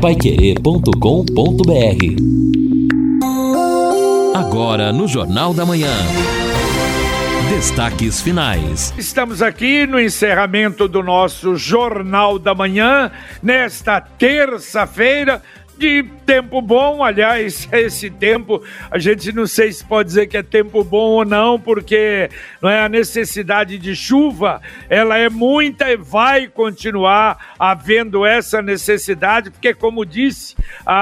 paiquerê.com.br Agora no Jornal da Manhã. Destaques finais. Estamos aqui no encerramento do nosso Jornal da Manhã, nesta terça-feira, de tempo bom, aliás, esse tempo, a gente não sei se pode dizer que é tempo bom ou não, porque não é a necessidade de chuva, ela é muita e vai continuar havendo essa necessidade, porque como disse a,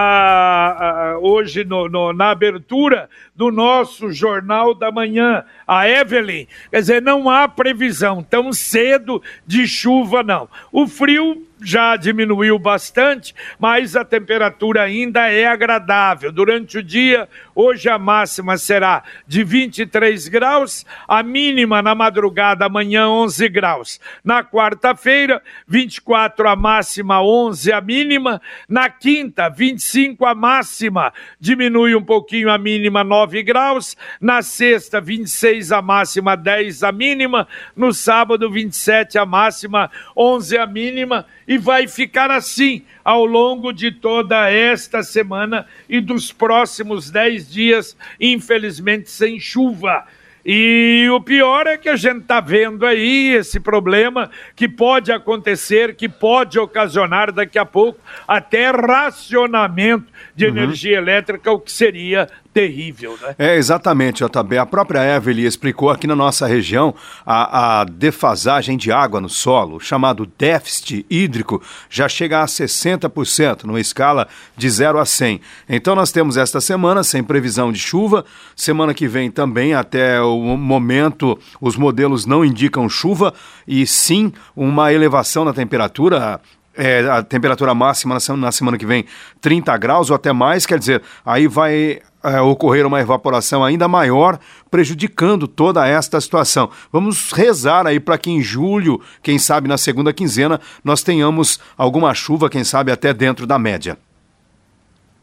a, hoje no, no, na abertura do nosso Jornal da Manhã, a Evelyn, quer dizer, não há previsão tão cedo de chuva, não. O frio já diminuiu bastante, mas a temperatura ainda é agradável. Durante o dia, hoje a máxima será de 23 graus, a mínima na madrugada amanhã 11 graus. Na quarta-feira, 24 a máxima, 11 a mínima. Na quinta, 25 a máxima, diminui um pouquinho a mínima, 9 graus. Na sexta, 26 a máxima, 10 a mínima. No sábado, 27 a máxima, 11 a mínima e vai ficar assim ao longo de toda esta semana e dos próximos dez dias, infelizmente sem chuva. E o pior é que a gente está vendo aí esse problema que pode acontecer, que pode ocasionar daqui a pouco até racionamento de uhum. energia elétrica, o que seria terrível, né? É, exatamente, JB. A própria Evelyn explicou aqui na nossa região a, a defasagem de água no solo, chamado déficit hídrico, já chega a 60%, numa escala de 0 a 100. Então nós temos esta semana sem previsão de chuva, semana que vem também, até o momento, os modelos não indicam chuva e sim uma elevação na temperatura é, a temperatura máxima na semana, na semana, que vem 30 graus ou até mais, quer dizer, aí vai é, ocorrer uma evaporação ainda maior, prejudicando toda esta situação. Vamos rezar aí para que em julho, quem sabe na segunda quinzena, nós tenhamos alguma chuva, quem sabe até dentro da média.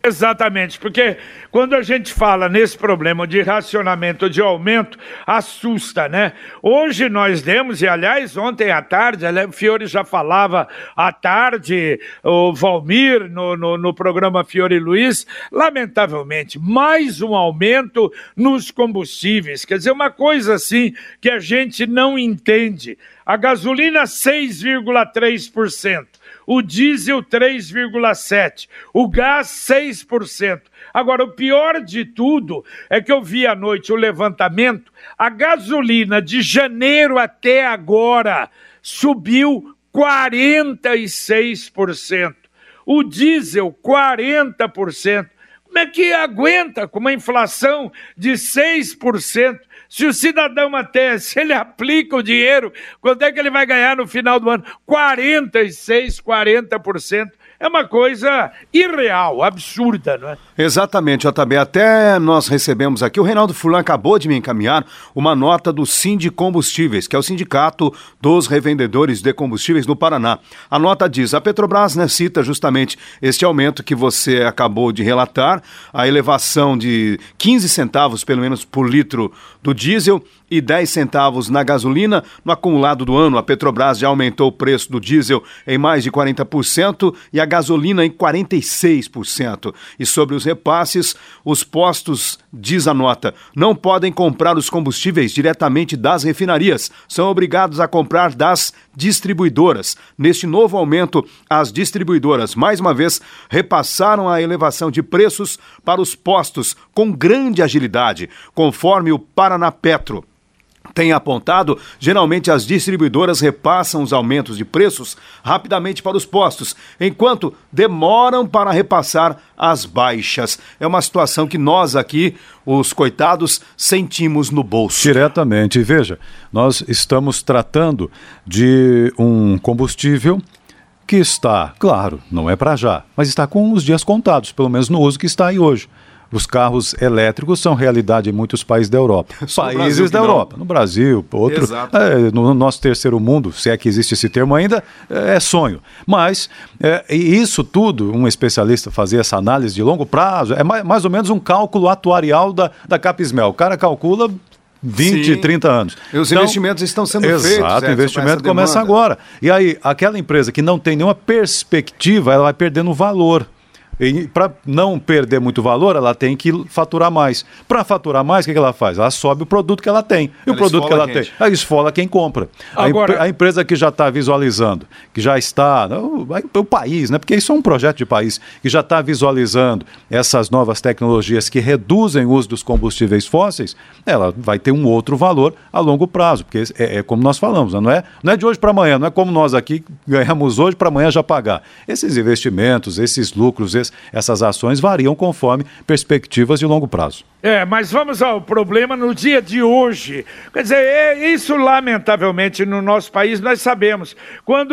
Exatamente, porque quando a gente fala nesse problema de racionamento, de aumento, assusta, né? Hoje nós demos, e aliás, ontem à tarde, o Fiore já falava à tarde, o Valmir, no, no, no programa Fiore Luiz, lamentavelmente, mais um aumento nos combustíveis. Quer dizer, uma coisa assim que a gente não entende. A gasolina, 6,3% o diesel 3,7%, o gás 6%. Agora, o pior de tudo é que eu vi à noite o levantamento, a gasolina de janeiro até agora subiu 46%, o diesel 40%. Como é que aguenta com uma inflação de 6%? Se o cidadão até, se ele aplica o dinheiro, quanto é que ele vai ganhar no final do ano? 46, 40%. É uma coisa irreal, absurda, não é? Exatamente, JB. Até nós recebemos aqui, o Reinaldo Fulan acabou de me encaminhar uma nota do Sindicombustíveis, que é o Sindicato dos Revendedores de Combustíveis do Paraná. A nota diz: a Petrobras né, cita justamente este aumento que você acabou de relatar, a elevação de 15 centavos, pelo menos, por litro do diesel e 10 centavos na gasolina. No acumulado do ano, a Petrobras já aumentou o preço do diesel em mais de 40% e a gasolina em 46%. E sobre os repasses, os postos, diz a nota, não podem comprar os combustíveis diretamente das refinarias, são obrigados a comprar das distribuidoras. Neste novo aumento, as distribuidoras, mais uma vez, repassaram a elevação de preços para os postos com grande agilidade, conforme o Paraná Petro tem apontado, geralmente as distribuidoras repassam os aumentos de preços rapidamente para os postos, enquanto demoram para repassar as baixas. É uma situação que nós aqui, os coitados, sentimos no bolso. Diretamente. Veja, nós estamos tratando de um combustível que está, claro, não é para já, mas está com os dias contados, pelo menos no uso que está aí hoje. Os carros elétricos são realidade em muitos países da Europa. países da Europa. No Brasil, outro. É, no nosso terceiro mundo, se é que existe esse termo ainda, é sonho. Mas é, isso tudo, um especialista fazer essa análise de longo prazo, é mais, mais ou menos um cálculo atuarial da, da Capismel. O cara calcula 20, Sim. 30 anos. E os então, investimentos estão sendo exato, feitos. Exato, o investimento começa agora. E aí, aquela empresa que não tem nenhuma perspectiva, ela vai perdendo valor. Para não perder muito valor, ela tem que faturar mais. Para faturar mais, o que, que, ela faz? Ela sobe o produto que ela tem. E ela o produto que ela tem? Ela esfola quem compra. Agora... A, a empresa que já está visualizando, que já está. O, o, país, né? Porque isso é um projeto de país, que já está visualizando essas novas tecnologias que reduzem o uso dos combustíveis fósseis, ela vai ter um outro valor a longo prazo. Porque é, é como nós falamos, né? não é, não é de hoje para amanhã, não é como nós aqui ganhamos hoje para amanhã já pagar. Esses investimentos, esses lucros, essas ações variam conforme perspectivas de longo prazo. É, mas vamos ao problema no dia de hoje. Quer dizer, é, isso lamentavelmente no nosso país nós sabemos. Quando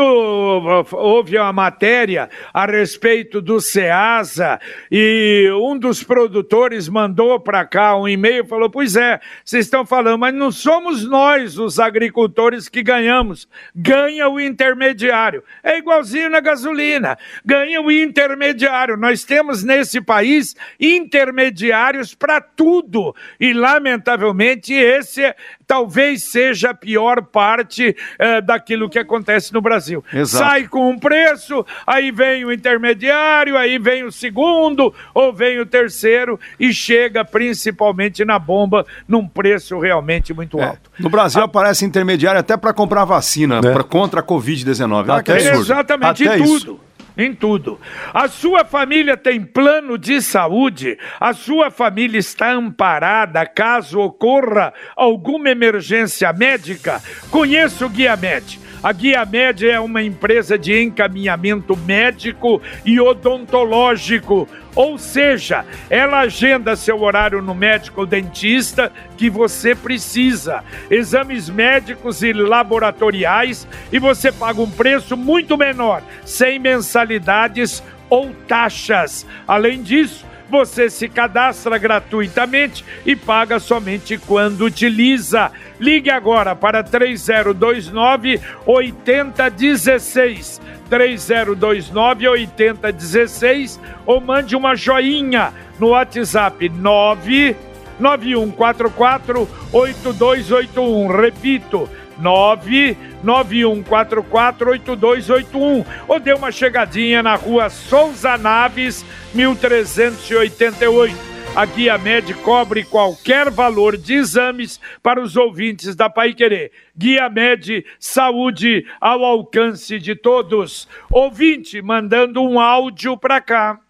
houve uma matéria a respeito do SEASA e um dos produtores mandou para cá um e-mail falou: Pois é, vocês estão falando, mas não somos nós, os agricultores, que ganhamos. Ganha o intermediário. É igualzinho na gasolina. Ganha o intermediário. Nós temos nesse país intermediários para tudo. E, lamentavelmente, esse talvez seja a pior parte é, daquilo que acontece no Brasil. Exato. Sai com um preço, aí vem o intermediário, aí vem o segundo, ou vem o terceiro, e chega principalmente na bomba num preço realmente muito é. alto. No Brasil a... aparece intermediário até para comprar vacina é. pra, contra a Covid-19. Exatamente, até tudo. Isso em tudo. A sua família tem plano de saúde? A sua família está amparada caso ocorra alguma emergência médica? Conheça o Guia Med. A Guia Med é uma empresa de encaminhamento médico e odontológico ou seja, ela agenda seu horário no médico ou dentista que você precisa, exames médicos e laboratoriais, e você paga um preço muito menor, sem mensalidades ou taxas. Além disso, você se cadastra gratuitamente e paga somente quando utiliza. Ligue agora para 3029 8016. 3029 8016 ou mande uma joinha no WhatsApp 99144 8281. Repito, 991448281 ou dê uma chegadinha na rua Souza Naves, 1388. A Guia Med cobre qualquer valor de exames para os ouvintes da Pai Querer. Guia Med, saúde ao alcance de todos. Ouvinte, mandando um áudio para cá.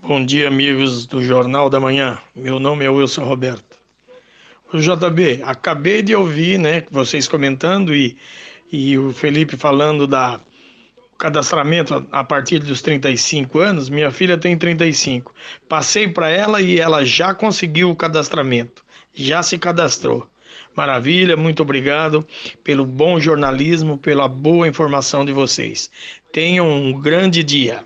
Bom dia, amigos do Jornal da Manhã. Meu nome é Wilson Roberto. JB, acabei de ouvir, né, vocês comentando e, e o Felipe falando da cadastramento a partir dos 35 anos. Minha filha tem 35. Passei para ela e ela já conseguiu o cadastramento, já se cadastrou. Maravilha, muito obrigado pelo bom jornalismo, pela boa informação de vocês. Tenham um grande dia.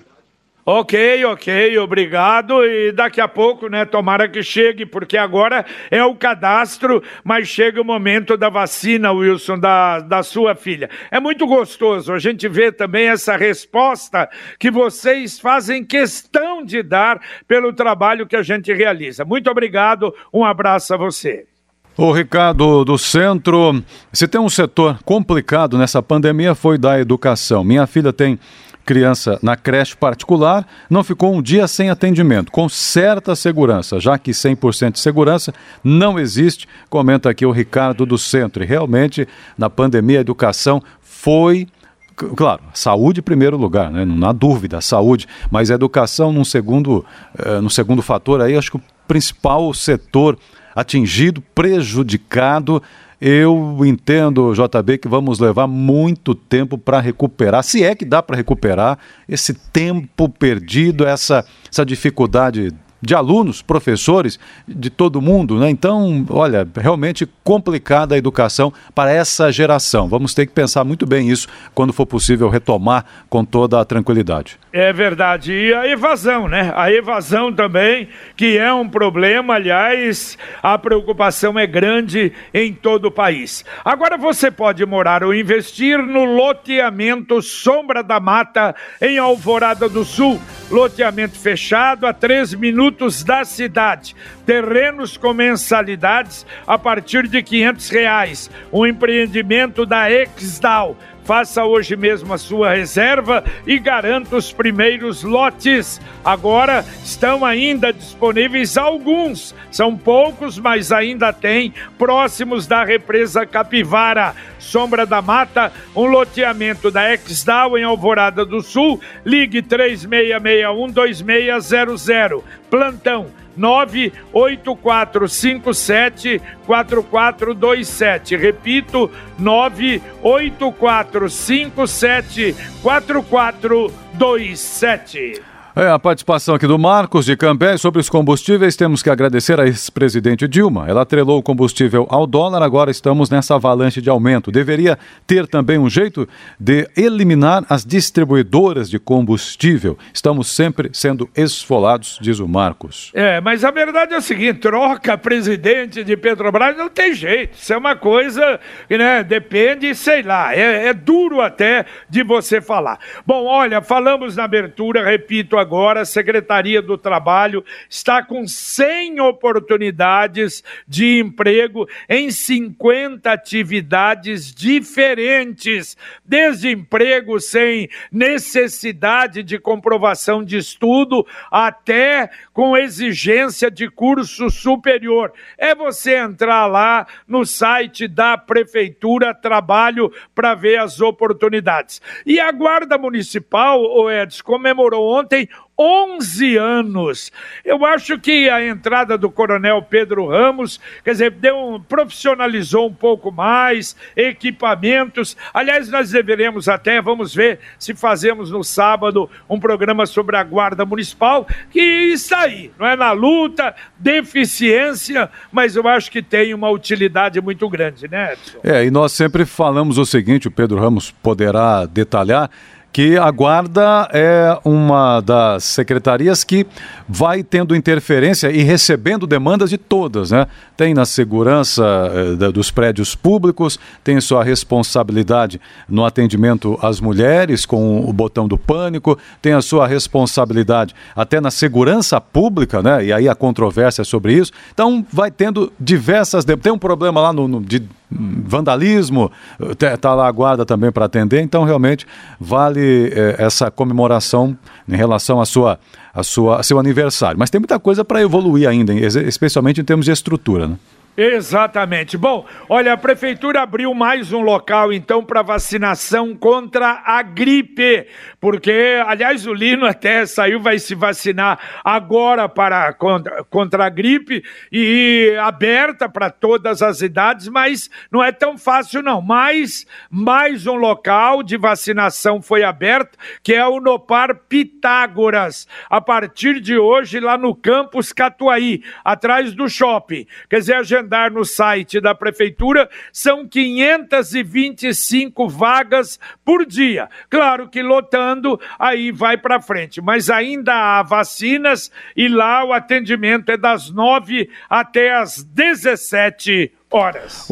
Ok, ok, obrigado. E daqui a pouco, né? Tomara que chegue, porque agora é o cadastro, mas chega o momento da vacina, Wilson, da, da sua filha. É muito gostoso a gente ver também essa resposta que vocês fazem questão de dar pelo trabalho que a gente realiza. Muito obrigado, um abraço a você. O Ricardo do Centro, se tem um setor complicado nessa pandemia foi da educação. Minha filha tem criança na creche particular não ficou um dia sem atendimento, com certa segurança, já que 100% de segurança não existe, comenta aqui o Ricardo do Centro. E realmente, na pandemia, a educação foi claro, saúde em primeiro lugar, né? não há dúvida, saúde, mas a educação num segundo, uh, no segundo fator aí, acho que o principal setor atingido, prejudicado eu entendo, JB, que vamos levar muito tempo para recuperar, se é que dá para recuperar esse tempo perdido, essa, essa dificuldade de alunos, professores, de todo mundo, né? Então, olha, realmente complicada a educação para essa geração. Vamos ter que pensar muito bem isso quando for possível retomar com toda a tranquilidade. É verdade. E a evasão, né? A evasão também, que é um problema, aliás, a preocupação é grande em todo o país. Agora você pode morar ou investir no loteamento Sombra da Mata, em Alvorada do Sul. Loteamento fechado a três minutos da cidade. Terrenos com mensalidades a partir de quinhentos reais. Um empreendimento da Exdal Faça hoje mesmo a sua reserva e garanta os primeiros lotes. Agora estão ainda disponíveis alguns, são poucos, mas ainda tem, próximos da represa Capivara. Sombra da Mata, um loteamento da Exdal em Alvorada do Sul. Ligue 3661 2600. Plantão 98457 4427. Repito, 98457 4427. É, a participação aqui do Marcos de Cambé sobre os combustíveis. Temos que agradecer a ex-presidente Dilma. Ela atrelou o combustível ao dólar, agora estamos nessa avalanche de aumento. Deveria ter também um jeito de eliminar as distribuidoras de combustível. Estamos sempre sendo esfolados, diz o Marcos. É, mas a verdade é o seguinte: troca presidente de Petrobras não tem jeito. Isso é uma coisa que né, depende, sei lá, é, é duro até de você falar. Bom, olha, falamos na abertura, repito agora, a Secretaria do Trabalho está com 100 oportunidades de emprego em 50 atividades diferentes, desde emprego sem necessidade de comprovação de estudo até com exigência de curso superior. É você entrar lá no site da Prefeitura Trabalho para ver as oportunidades. E a Guarda Municipal, o Edson, comemorou ontem 11 anos. Eu acho que a entrada do Coronel Pedro Ramos, quer dizer, deu um, profissionalizou um pouco mais, equipamentos. Aliás, nós deveremos até, vamos ver se fazemos no sábado um programa sobre a Guarda Municipal, que está aí, não é na luta, deficiência, mas eu acho que tem uma utilidade muito grande, né, Edson? É, e nós sempre falamos o seguinte, o Pedro Ramos poderá detalhar que a guarda é uma das secretarias que vai tendo interferência e recebendo demandas de todas, né? Tem na segurança eh, dos prédios públicos, tem sua responsabilidade no atendimento às mulheres com o botão do pânico, tem a sua responsabilidade até na segurança pública, né? E aí a controvérsia sobre isso. Então vai tendo diversas, tem um problema lá no, no de vandalismo, está lá a guarda também para atender, então realmente vale é, essa comemoração em relação à sua, à sua, a seu aniversário. Mas tem muita coisa para evoluir ainda, especialmente em termos de estrutura. Né? Exatamente. Bom, olha, a prefeitura abriu mais um local então para vacinação contra a gripe, porque, aliás, o Lino até saiu, vai se vacinar agora para contra, contra a gripe e aberta para todas as idades, mas não é tão fácil não. Mas mais um local de vacinação foi aberto, que é o Nopar Pitágoras, a partir de hoje lá no campus Catuaí, atrás do shopping. Quer dizer, a gente no site da prefeitura, são 525 vagas por dia. Claro que lotando, aí vai para frente, mas ainda há vacinas e lá o atendimento é das 9 até as 17 horas.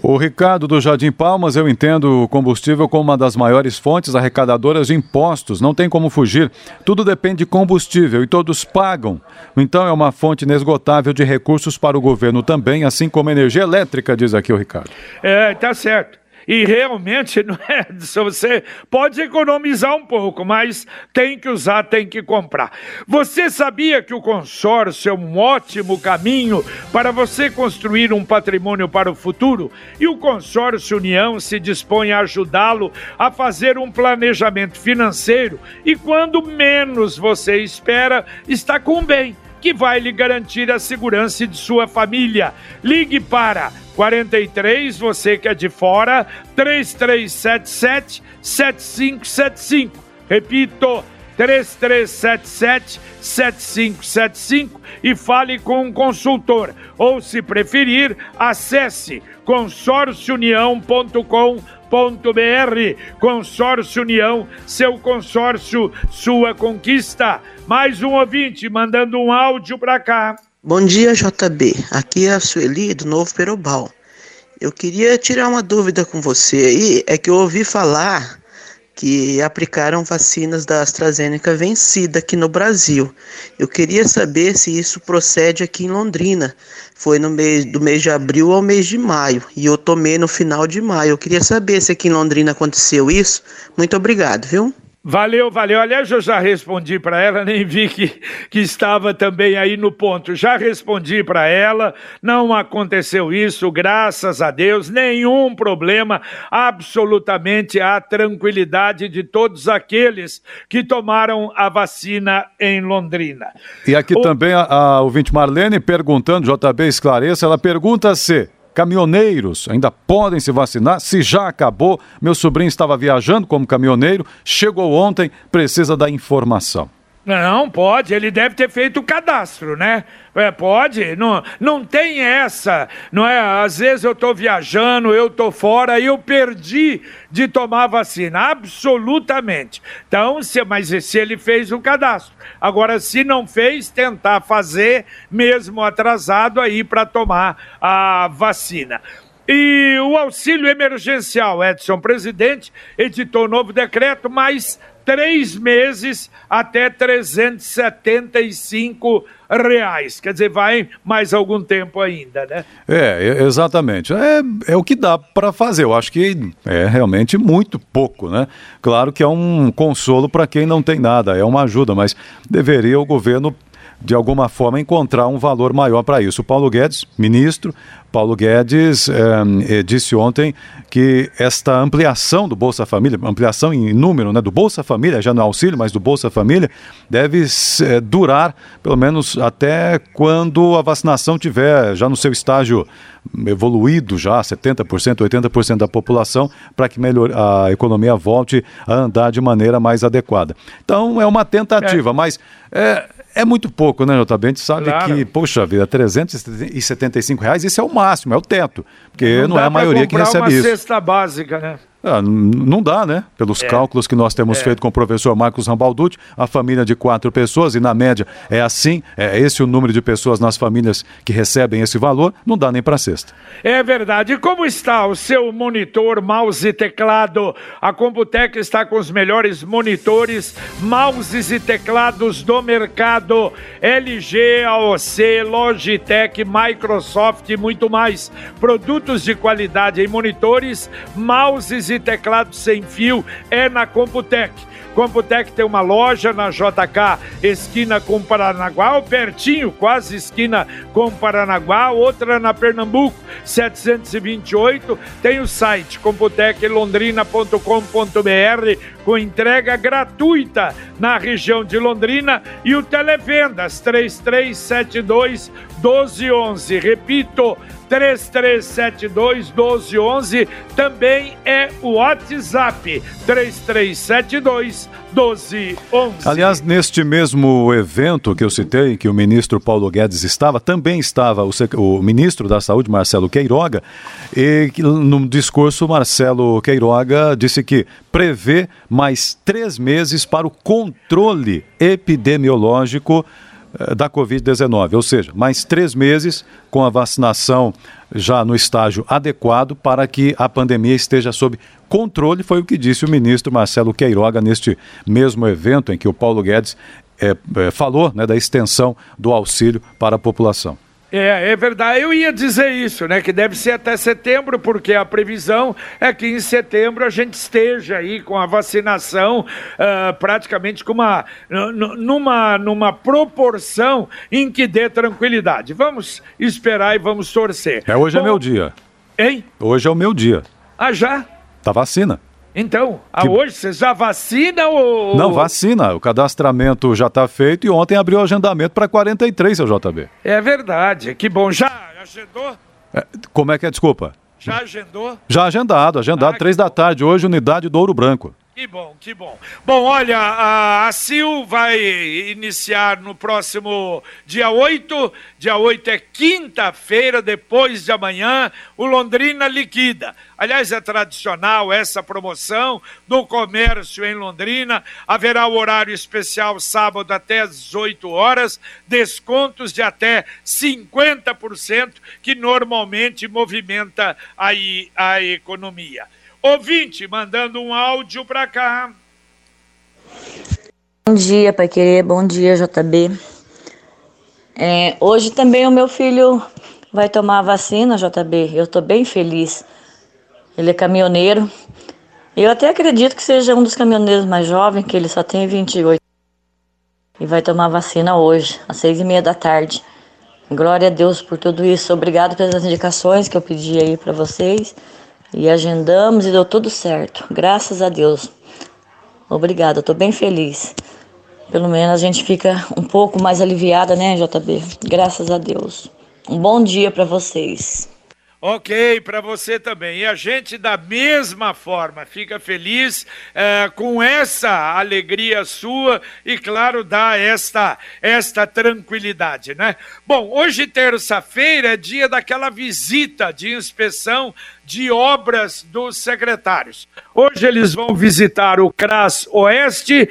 O Ricardo do Jardim Palmas, eu entendo o combustível como uma das maiores fontes arrecadadoras de impostos. Não tem como fugir. Tudo depende de combustível e todos pagam. Então é uma fonte inesgotável de recursos para o governo também, assim como energia elétrica, diz aqui o Ricardo. É, tá certo. E realmente, não é, você pode economizar um pouco, mas tem que usar, tem que comprar. Você sabia que o consórcio é um ótimo caminho para você construir um patrimônio para o futuro? E o consórcio União se dispõe a ajudá-lo a fazer um planejamento financeiro e quando menos você espera, está com bem que vai lhe garantir a segurança de sua família. Ligue para 43, você que é de fora, 3377 7575. Repito, 3377 7575 e fale com um consultor. Ou, se preferir, acesse consórciounião.com.br Consórcio União, seu consórcio, sua conquista. Mais um ouvinte mandando um áudio para cá. Bom dia, JB. Aqui é a Sueli do Novo Perobal. Eu queria tirar uma dúvida com você aí. É que eu ouvi falar que aplicaram vacinas da AstraZeneca vencida aqui no Brasil. Eu queria saber se isso procede aqui em Londrina. Foi no mês do mês de abril ao mês de maio e eu tomei no final de maio. Eu queria saber se aqui em Londrina aconteceu isso. Muito obrigado, viu? Valeu, valeu. Aliás, eu já respondi para ela, nem vi que, que estava também aí no ponto. Já respondi para ela, não aconteceu isso, graças a Deus, nenhum problema, absolutamente a tranquilidade de todos aqueles que tomaram a vacina em Londrina. E aqui o... também a, a ouvinte Marlene perguntando, JB esclareça, ela pergunta se Caminhoneiros ainda podem se vacinar? Se já acabou, meu sobrinho estava viajando como caminhoneiro, chegou ontem, precisa da informação. Não, pode, ele deve ter feito o cadastro, né? É, pode, não, não tem essa, não é? Às vezes eu estou viajando, eu estou fora e eu perdi de tomar vacina, absolutamente. Então, se, mas se ele fez o cadastro. Agora, se não fez, tentar fazer, mesmo atrasado, aí para tomar a vacina. E o auxílio emergencial, Edson, presidente, editou novo decreto, mas três meses até 375 reais. Quer dizer, vai mais algum tempo ainda, né? É, exatamente. É, é o que dá para fazer. Eu acho que é realmente muito pouco, né? Claro que é um consolo para quem não tem nada, é uma ajuda, mas deveria o governo de alguma forma encontrar um valor maior para isso. O Paulo Guedes, ministro, Paulo Guedes eh, disse ontem que esta ampliação do Bolsa Família, ampliação em número né, do Bolsa Família, já no auxílio, mas do Bolsa Família, deve eh, durar pelo menos até quando a vacinação tiver já no seu estágio evoluído já, 70%, 80% da população, para que melhor, a economia volte a andar de maneira mais adequada. Então é uma tentativa, é. mas é, é muito pouco, né, JB? A gente sabe claro. que, poxa vida, 375 reais, isso é o máximo, é o teto. Porque não, não é a maioria que recebe uma isso. cesta básica, né? Ah, não dá, né? Pelos é. cálculos que nós temos é. feito com o professor Marcos Rambalducci, a família de quatro pessoas, e na média é assim, é esse o número de pessoas nas famílias que recebem esse valor, não dá nem para sexta. É verdade. E como está o seu monitor, mouse e teclado? A Computec está com os melhores monitores, mouses e teclados do mercado. LG, AOC, Logitech, Microsoft e muito mais. Produtos de qualidade em monitores, mouses e teclado sem fio é na Computec. Computec tem uma loja na JK, esquina com Paranaguá, pertinho, quase esquina com Paranaguá, outra na Pernambuco, 728. Tem o site computeclondrina.com.br com entrega gratuita na região de Londrina e o Televendas 3372 1211. Repito, 3372 1211 também é o WhatsApp 3372 1211. Aliás, neste mesmo evento que eu citei, que o ministro Paulo Guedes estava, também estava o, o ministro da Saúde, Marcelo Queiroga, e no discurso, Marcelo Queiroga disse que prevê mais três meses para o controle epidemiológico eh, da Covid-19, ou seja, mais três meses com a vacinação já no estágio adequado para que a pandemia esteja sob controle, foi o que disse o ministro Marcelo Queiroga neste mesmo evento em que o Paulo Guedes é, é, falou né, da extensão do auxílio para a população. É, é verdade. Eu ia dizer isso, né? Que deve ser até setembro, porque a previsão é que em setembro a gente esteja aí com a vacinação uh, praticamente com uma, numa, numa proporção em que dê tranquilidade. Vamos esperar e vamos torcer. É, hoje é Bom, é meu dia. Hein? Hoje é o meu dia. Ah, já? Da vacina. Então, que... hoje você já vacina ou. Não, vacina. O cadastramento já está feito e ontem abriu o agendamento para 43, seu JB. É verdade. Que bom. Já agendou? É, como é que é? Desculpa. Já agendou? Já agendado, agendado. Ah, três da tarde hoje, unidade do Ouro Branco. Que bom, que bom. Bom, olha, a, a CIL vai iniciar no próximo dia 8. Dia 8 é quinta-feira, depois de amanhã, o Londrina liquida. Aliás, é tradicional essa promoção do comércio em Londrina. Haverá o horário especial sábado até às 18 horas, descontos de até 50%, que normalmente movimenta aí a economia. Ouvinte, mandando um áudio para cá. Bom dia, Pai Querer. Bom dia, JB. É, hoje também o meu filho vai tomar a vacina, JB. Eu estou bem feliz. Ele é caminhoneiro. Eu até acredito que seja um dos caminhoneiros mais jovens, que ele só tem 28. E vai tomar vacina hoje, às seis e meia da tarde. Glória a Deus por tudo isso. Obrigado pelas indicações que eu pedi aí para vocês. E agendamos e deu tudo certo. Graças a Deus. Obrigada, tô bem feliz. Pelo menos a gente fica um pouco mais aliviada, né, JB? Graças a Deus. Um bom dia para vocês. Ok, para você também. E a gente, da mesma forma, fica feliz é, com essa alegria sua e, claro, dá esta, esta tranquilidade, né? Bom, hoje, terça-feira, é dia daquela visita de inspeção de obras dos secretários. Hoje eles vão visitar o CRAS Oeste,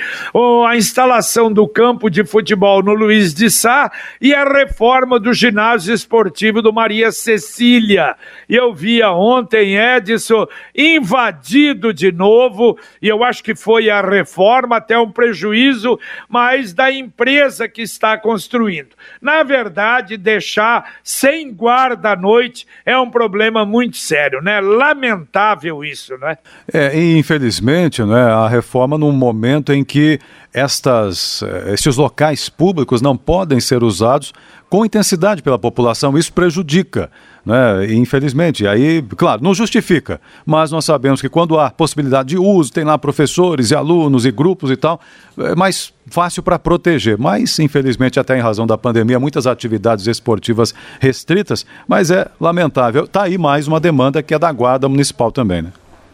a instalação do campo de futebol no Luiz de Sá e a reforma do ginásio esportivo do Maria Cecília. Eu via ontem Edson invadido de novo, e eu acho que foi a reforma, até um prejuízo, mas da empresa que está construindo. Na verdade, deixar sem guarda à noite é um problema muito sério né? Lamentável isso, né? É, infelizmente, né, a reforma num momento em que estas, eh, estes locais públicos não podem ser usados com intensidade pela população. Isso prejudica, né? infelizmente. Aí, claro, não justifica, mas nós sabemos que quando há possibilidade de uso, tem lá professores e alunos e grupos e tal, é mais fácil para proteger. Mas, infelizmente, até em razão da pandemia, muitas atividades esportivas restritas, mas é lamentável. Está aí mais uma demanda que é da Guarda Municipal também, né?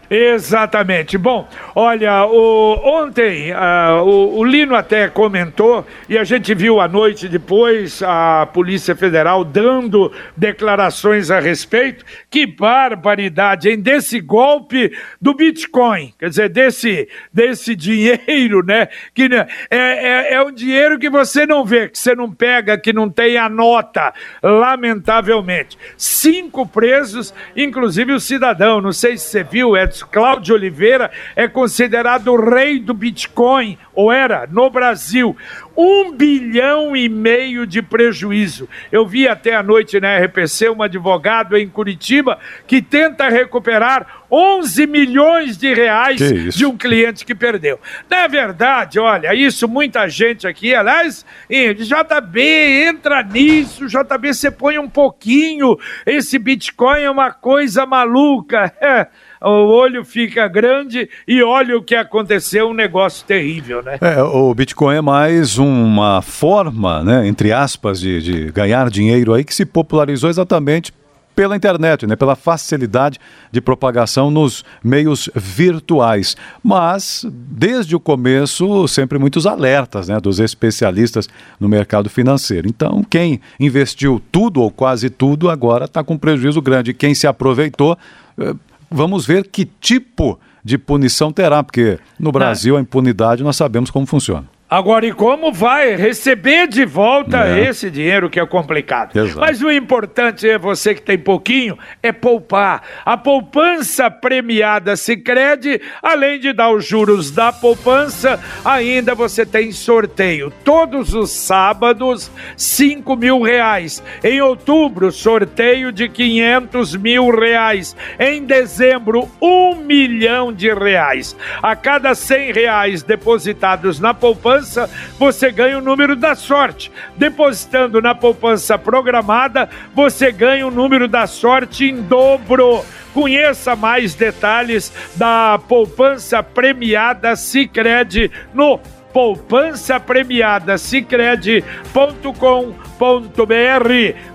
Exatamente. Bom, olha, o, ontem uh, o, o, Lino até comentou e a gente viu à noite depois a Polícia Federal dando declarações a respeito. Que barbaridade, hein? Desse golpe do Bitcoin, quer dizer, desse, desse dinheiro, né? Que né, é, é, é um dinheiro que você não vê, que você não pega, que não tem a nota, lamentavelmente. Cinco presos, inclusive o cidadão, não sei se você viu, Edson Cláudio Oliveira é considerado o rei do Bitcoin, ou era, no Brasil. Um bilhão e meio de prejuízo. Eu vi até à noite na RPC um advogado em Curitiba que tenta recuperar 11 milhões de reais de um cliente que perdeu. Na verdade, olha, isso muita gente aqui, aliás, JB, entra nisso, JB, você põe um pouquinho, esse Bitcoin é uma coisa maluca. É o olho fica grande e olha o que aconteceu, um negócio terrível, né? É, o Bitcoin é mais uma forma, né, entre aspas, de, de ganhar dinheiro aí que se popularizou exatamente pela internet, né, pela facilidade de propagação nos meios virtuais. Mas, desde o começo, sempre muitos alertas né, dos especialistas no mercado financeiro. Então, quem investiu tudo ou quase tudo agora está com prejuízo grande. Quem se aproveitou eh, vamos ver que tipo de punição terá, porque no Brasil a impunidade nós sabemos como funciona. Agora, e como vai receber de volta é. esse dinheiro que é complicado? Exato. Mas o importante é você que tem pouquinho, é poupar. A poupança premiada Sicredi, além de dar os juros da poupança, ainda você tem sorteio. Todos os sábados, 5 mil reais. Em outubro, sorteio de 500 mil reais. Em dezembro, um milhão de reais. A cada 100 reais depositados na poupança, poupança, você ganha o número da sorte. Depositando na poupança programada, você ganha o número da sorte em dobro. Conheça mais detalhes da poupança premiada Sicredi no poupança premiada cicred.com.br.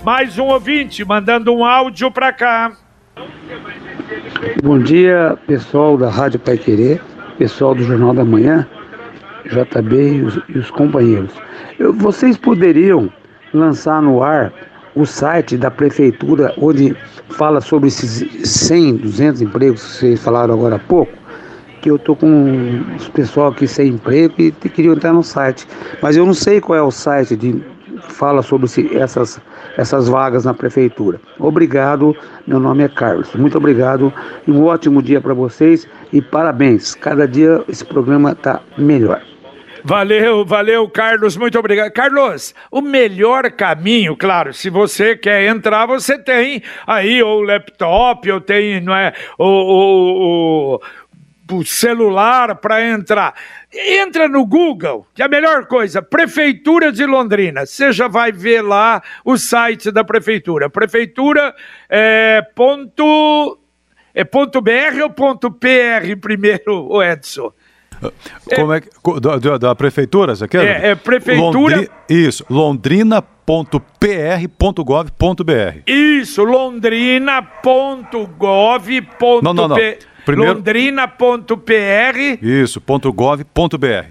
Mais um ouvinte mandando um áudio para cá. Bom dia, pessoal da Rádio Pai Querer, pessoal do Jornal da Manhã. JB e os, e os companheiros. Eu, vocês poderiam lançar no ar o site da prefeitura onde fala sobre esses 100, 200 empregos que vocês falaram agora há pouco, que eu estou com os pessoal aqui sem emprego e queriam entrar no site. Mas eu não sei qual é o site de fala sobre essas, essas vagas na prefeitura. Obrigado, meu nome é Carlos. Muito obrigado um ótimo dia para vocês e parabéns. Cada dia esse programa está melhor. Valeu, valeu, Carlos, muito obrigado. Carlos, o melhor caminho, claro, se você quer entrar, você tem aí ou laptop, ou tem, não é, o, o, o o celular para entrar. Entra no Google, que é a melhor coisa, Prefeitura de Londrina. Você já vai ver lá o site da Prefeitura. Prefeitura é ponto, é ponto .br ou ponto .pr primeiro, o Edson? Como é, que, da, da prefeitura, você quer? É, é prefeitura. Londri, isso, londrina.pr.gov.br. Isso, londrina.gov.br. Não, não, não. Primeiro... Londrina.pr. Isso, .gov.br.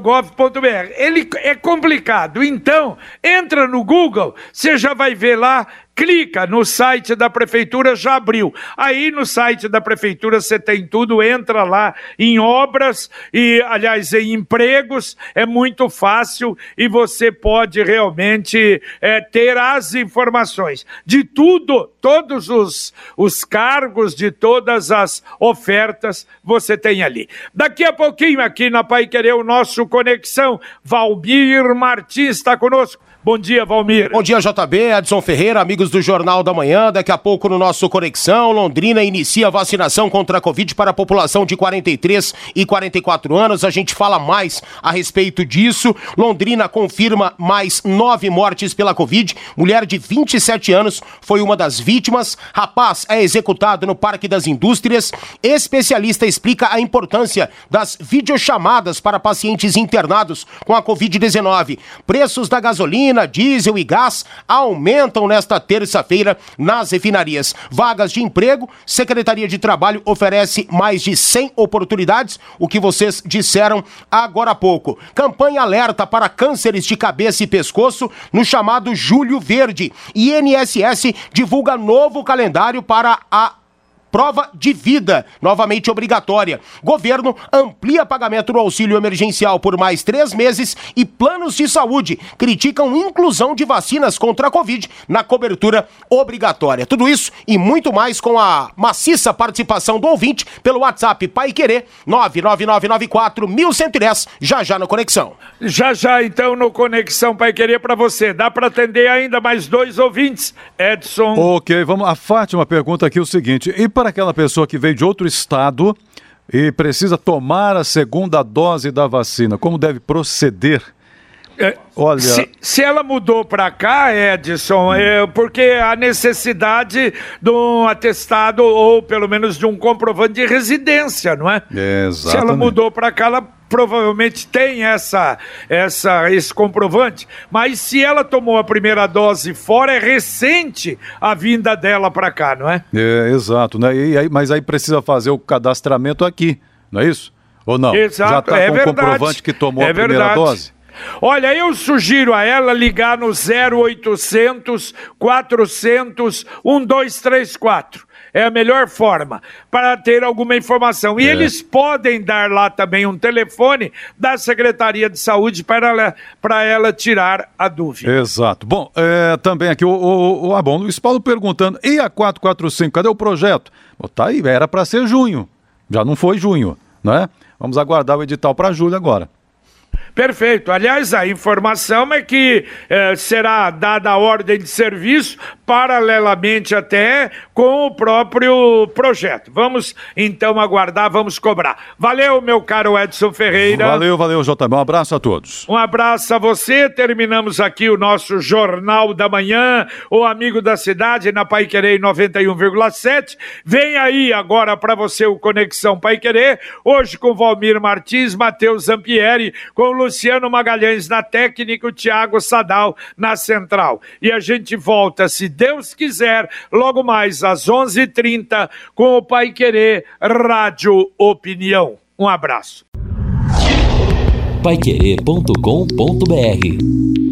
.gov.br. Ele é complicado. Então, entra no Google, você já vai ver lá clica no site da prefeitura, já abriu. Aí no site da prefeitura você tem tudo, entra lá em obras e, aliás, em empregos, é muito fácil e você pode realmente é, ter as informações de tudo, todos os, os cargos, de todas as ofertas você tem ali. Daqui a pouquinho aqui na Pai Querer o nosso Conexão, Valmir Martins está conosco. Bom dia, Valmir. Bom dia, JB, Edson Ferreira, amigos do Jornal da Manhã. Daqui a pouco no nosso Conexão, Londrina inicia a vacinação contra a Covid para a população de 43 e 44 anos. A gente fala mais a respeito disso. Londrina confirma mais nove mortes pela Covid. Mulher de 27 anos foi uma das vítimas. Rapaz é executado no Parque das Indústrias. Especialista explica a importância das videochamadas para pacientes internados com a Covid-19. Preços da gasolina gasolina, diesel e gás aumentam nesta terça-feira nas refinarias. Vagas de emprego, Secretaria de Trabalho oferece mais de 100 oportunidades, o que vocês disseram agora há pouco. Campanha alerta para cânceres de cabeça e pescoço no chamado Julho Verde. INSS divulga novo calendário para a Prova de vida, novamente obrigatória. Governo amplia pagamento do auxílio emergencial por mais três meses e planos de saúde criticam inclusão de vacinas contra a Covid na cobertura obrigatória. Tudo isso e muito mais com a maciça participação do ouvinte pelo WhatsApp Pai Querer 99994 já já no Conexão. Já já então no Conexão Pai Querer para você. Dá para atender ainda mais dois ouvintes, Edson. Ok, vamos. A Fátima pergunta aqui o seguinte: e para aquela pessoa que veio de outro estado e precisa tomar a segunda dose da vacina, como deve proceder? É, Olha, se, se, ela mudou para cá, Edson, é porque a necessidade de um atestado ou pelo menos de um comprovante de residência, não é? Exatamente. Se ela mudou para cá, ela provavelmente tem essa, essa, esse comprovante, mas se ela tomou a primeira dose fora, é recente a vinda dela para cá, não é? É, exato, né? E aí, mas aí precisa fazer o cadastramento aqui, não é isso? Ou não? Exato, Já está é com o comprovante que tomou é a primeira verdade. dose? Olha, eu sugiro a ela ligar no 0800 400 1234 é a melhor forma para ter alguma informação. E é. eles podem dar lá também um telefone da Secretaria de Saúde para ela, para ela tirar a dúvida. Exato. Bom, é, também aqui o, o, o ah, bom, Luiz Paulo perguntando, e a 445, cadê o projeto? Bom, tá aí, era para ser junho, já não foi junho, né? Vamos aguardar o edital para julho agora. Perfeito. Aliás, a informação é que eh, será dada a ordem de serviço paralelamente até com o próprio projeto. Vamos então aguardar, vamos cobrar. Valeu, meu caro Edson Ferreira. Valeu, valeu, JB. Um abraço a todos. Um abraço a você. Terminamos aqui o nosso Jornal da Manhã, o Amigo da Cidade, na Pai Querer 91,7. Vem aí agora para você o Conexão Pai Querer, hoje com Valmir Martins, Matheus Zampieri, com Luiz Luciano Magalhães na técnica, o Thiago Sadal na central. E a gente volta, se Deus quiser, logo mais às 11:30 h 30 com o Pai Querer Rádio Opinião. Um abraço. Paiquerê.com.br